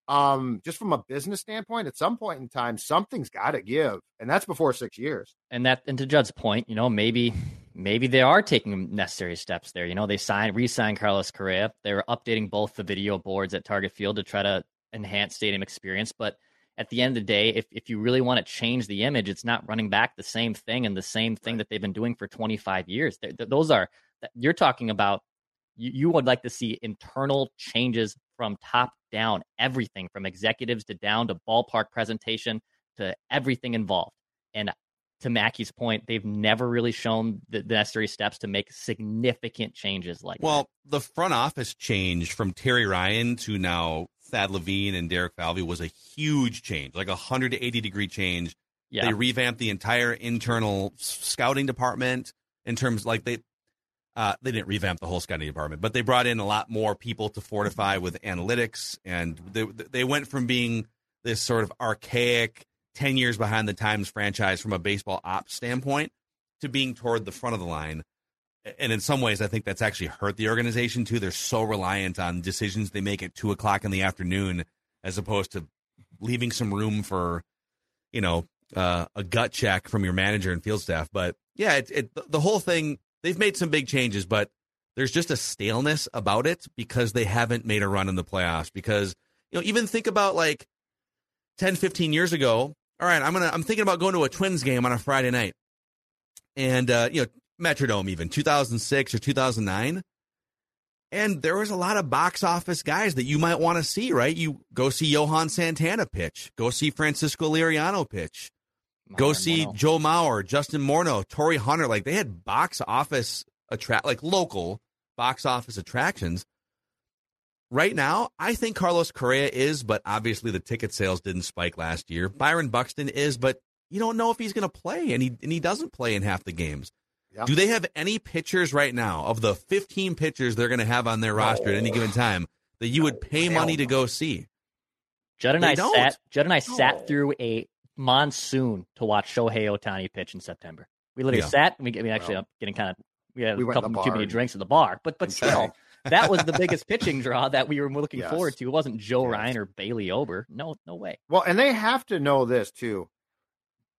um, just from a business standpoint, at some point in time, something's got to give, and that's before six years. And that, and to Judd's point, you know, maybe, maybe they are taking necessary steps there. You know, they signed, re-signed Carlos Correa. They were updating both the video boards at Target Field to try to enhance stadium experience. But at the end of the day, if if you really want to change the image, it's not running back the same thing and the same thing that they've been doing for 25 years. Th- th- those are you're talking about. You, you would like to see internal changes from top down, everything from executives to down to ballpark presentation to everything involved. And to Mackey's point, they've never really shown the, necessary steps to make significant changes like Well, the front office change from Terry Ryan to now Thad Levine and Derek Falvey was a huge change, like a 180 degree change. Yeah. They revamped the entire internal scouting department in terms like they uh, they didn't revamp the whole scouting department, but they brought in a lot more people to fortify with analytics, and they they went from being this sort of archaic, ten years behind the times franchise from a baseball ops standpoint to being toward the front of the line. and in some ways, I think that's actually hurt the organization too. They're so reliant on decisions they make at two o'clock in the afternoon, as opposed to leaving some room for, you know, uh, a gut check from your manager and field staff. But yeah, it, it the whole thing. They've made some big changes, but there's just a staleness about it because they haven't made a run in the playoffs. Because you know, even think about like 10, 15 years ago. All right, I'm gonna I'm thinking about going to a Twins game on a Friday night, and uh, you know, Metrodome even 2006 or 2009. And there was a lot of box office guys that you might want to see, right? You go see Johan Santana pitch, go see Francisco Liriano pitch, go see Morneau. Joe Mauer, Justin Morneau, Torii Hunter. Like they had box office attract, like local box office attractions. Right now, I think Carlos Correa is, but obviously the ticket sales didn't spike last year. Byron Buxton is, but you don't know if he's going to play, and he and he doesn't play in half the games. Yeah. Do they have any pitchers right now of the 15 pitchers they're going to have on their roster at any given time that you would pay Hell money to go see? Judd and They I don't. sat. Judd and I No. sat through a monsoon to watch Shohei Ohtani pitch in September. We literally Yeah. sat. And we, I mean, actually, Well, I'm getting kind of. We had we a went couple too many drinks at the bar, but but still, sang. That was the biggest pitching draw that we were looking Yes. forward to. It wasn't Joe Yes. Ryan or Bailey Ober. No, no way. Well, and they have to know this too.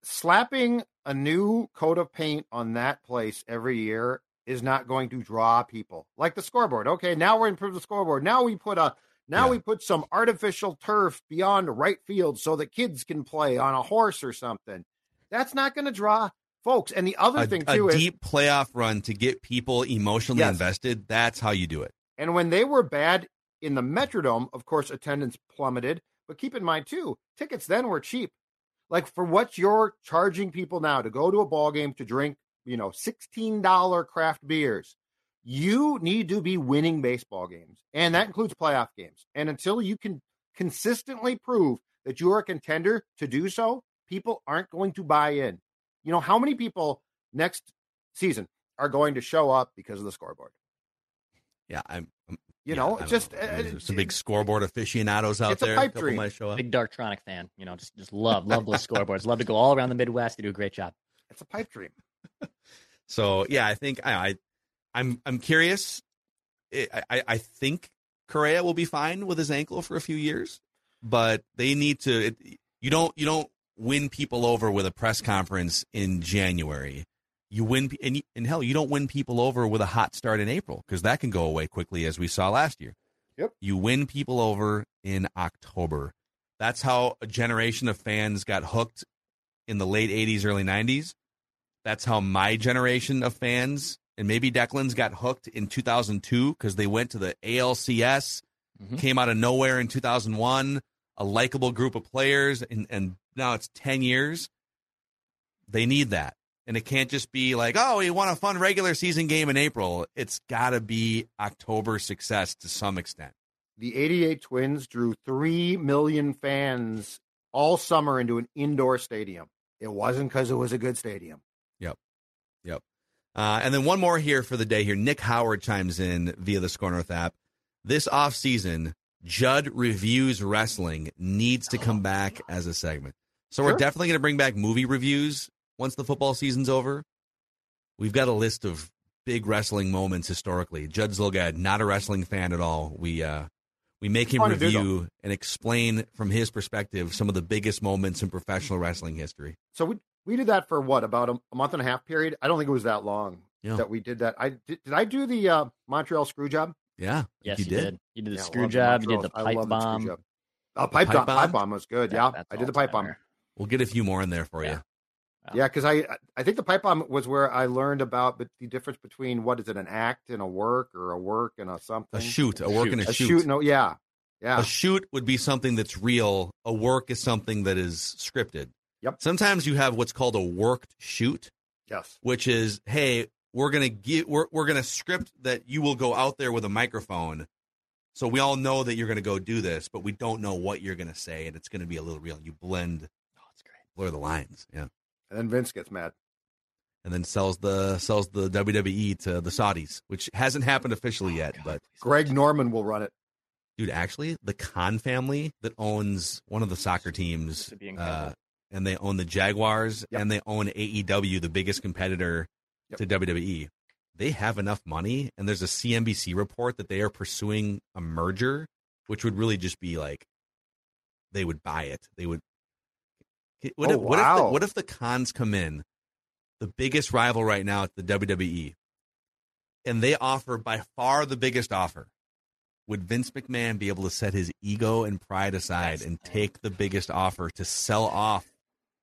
Slapping a new coat of paint on that place every year is not going to draw people. Like the scoreboard. Okay, now we're improved the scoreboard. Now we put a now Yeah. we put some artificial turf beyond right field so that kids can play on a horse or something. That's not going to draw folks. And the other A, thing a too is a deep playoff run to get people emotionally Yes. invested. That's how you do it. And when they were bad in the Metrodome, of course, attendance plummeted. But keep in mind, too, tickets then were cheap. Like for what you're charging people now to go to a ball game to drink, you know, $16 craft beers, you need to be winning baseball games. And that includes playoff games. And until you can consistently prove that you are a contender to do so, people aren't going to buy in. You know, how many people next season are going to show up because of the scoreboard? Yeah, I'm. I'm You yeah, know, I it's don't just know. uh, some big scoreboard aficionados out it's a there. pipe couple dream. might show up. Big Darktronic fan. You know, just just love love those scoreboards. Love to go all around the Midwest. They do a great job. It's a pipe dream. So yeah, I think I, I I'm I'm curious. I, I I think Correa will be fine with his ankle for a few years, but they need to. It, you don't you don't win people over with a press conference in January. You win and you- and hell, you don't win people over with a hot start in April because that can go away quickly as we saw last year. Yep. You win people over in October. That's how a generation of fans got hooked in the late 80s, early 90s. That's how my generation of fans and maybe Declan's got hooked in 2002 because they went to the ALCS, Mhm. came out of nowhere in 2001, a likable group of players, and, and now it's 10 years. They need that. And it can't just be like, oh, we won a fun regular season game in April. It's got to be October success to some extent. The 88 Twins drew 3 million fans all summer into an indoor stadium. It wasn't because it was a good stadium. Yep. Yep. Uh, and then one more here for the day here. Nick Howard chimes in via the Score North app. This offseason, Judd Reviews Wrestling needs to come back as a segment. So we're definitely going to bring back movie reviews once the football season's over. We've got a list of big wrestling moments historically. Judd Zulgad, not a wrestling fan at all. We uh, we make him Fun to do, review and explain from his perspective some of the biggest moments in professional wrestling history. So we we did that for what about a, a month and a half period? I don't think it was that long Yeah. that we did that. I did, did I do the uh, Montreal screw job? Yeah, Yes, you you, did. did. You did the Yeah, screw love the job. You did the pipe love the bomb. job. Uh, pipe, Pipe bomb, bomb? pipe bomb was good. Yeah, That's I did the pipe bomb. All-timer. We'll get a few more in there for Yeah. you. Yeah, because I I think the pipe bomb was where I learned about the the difference between what is it an act and a work or a work and a something A shoot, a work and a, a shoot. shoot. No, yeah, yeah. A shoot would be something that's real. A work is something that is scripted. Yep. Sometimes you have what's called a worked shoot, yes. which is, hey, we're gonna get we're we're gonna script that you will go out there with a microphone. So we all know that you're gonna go do this, but we don't know what you're gonna say, and it's gonna be a little real. You blend, it's great. Blur the lines, yeah, And then Vince gets mad. and then sells the sells the WWE to the Saudis, which hasn't happened officially yet, but Greg Norman will run it. Dude, actually, the Khan family that owns one of the soccer teams, To be incredible. uh, and they own the Jaguars, Yep. and they own AEW, the biggest competitor Yep. to WWE. they have enough money, and there's a CNBC report that they are pursuing a merger, which would really just be like they would buy it. They would. What, Oh, if, what if the, what if the Khans come in, the biggest rival right now at the WWE, and they offer by far the biggest offer? Would Vince McMahon be able to set his ego and pride aside That's- and take the biggest offer to sell off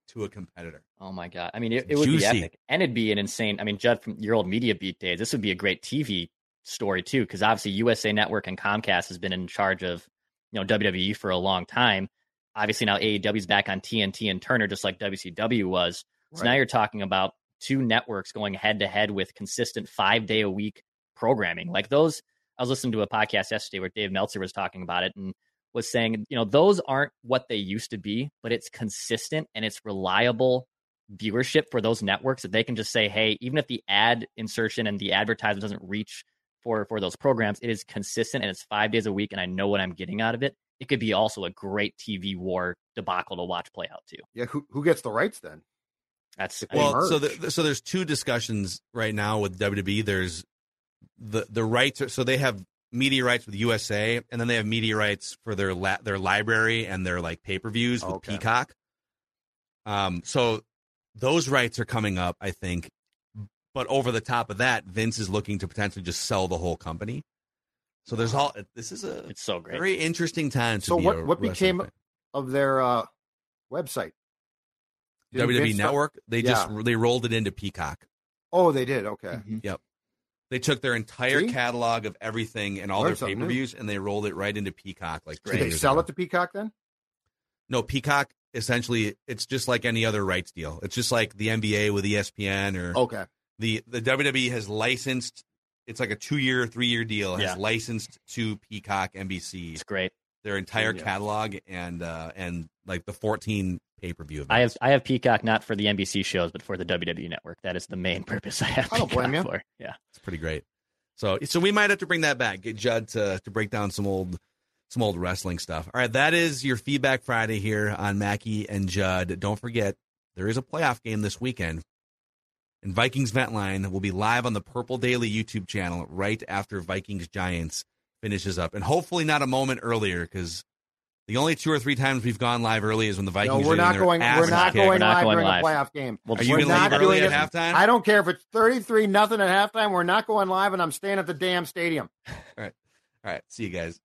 to a competitor? Oh my god! I mean, it, it would be epic, and it'd be an insane. I mean, Judd from your old media beat days, this would be a great TV story too, because obviously USA Network and Comcast has been in charge of you know WWE for a long time. Obviously now AEW's back on TNT and Turner, just like WCW was. So now you're talking about two networks going head to head with consistent five day a week programming. Like those, I was listening to a podcast yesterday where Dave Meltzer was talking about it and was saying, you know, those aren't what they used to be, but it's consistent and it's reliable viewership for those networks that they can just say, hey, even if the ad insertion and the advertisement doesn't reach for for those programs, it is consistent and it's five days a week, and I know what I'm getting out of it. It could be also a great TV war debacle to watch play out too. Yeah, who who gets the rights then? That's They Well, so the, so there's two discussions right now with WWE. There's the the rights. So they have media rights with USA, and then they have media rights for their la- their library and their like pay per views with Okay. Peacock. Um, so those rights are coming up, I think. But over the top of that, Vince is looking to potentially just sell the whole company. So there's all. This is a it's so great. very interesting time. To So be what- what became fan. Of their uh, website. Didn't WWE Vince start- Network? They just they rolled it into Peacock. Oh, they did. Okay. Mhm. They took their entire See? catalog of everything and all Learned their something pay per views, and they rolled it right into Peacock. Like two Did they sell ago. it to Peacock then? No, Peacock essentially it's just like any other rights deal. It's just like the NBA with ESPN or Okay. the the WWE has licensed. It's like a two year, three year deal. Has Yeah. licensed to Peacock, NBC It's great. their entire Yeah. catalog and uh and like the fourteen pay per view. I have I have Peacock not for the NBC shows, but for the WWE network. That is the main purpose I have I don't Peacock blame you. for. Yeah. It's pretty great. So so we might have to bring that back. Get Judd to to break down some old some old wrestling stuff. All right, that is your feedback Friday here on Mackey and Judd. Don't forget there is a playoff game this weekend. And Vikings Vent Line will be live on the Purple Daily YouTube channel right after Vikings Giants finishes up, and hopefully not a moment earlier because the only two or three times we've gone live early is when the Vikings. No, we're getting not going. We're not kicked. going We're not live going during live. a playoff game. Well, Are you We're going to not leave early at halftime? I don't care if it's thirty-three nothing at halftime. We're not going live, and I'm staying at the damn stadium. All right, all right. see you guys.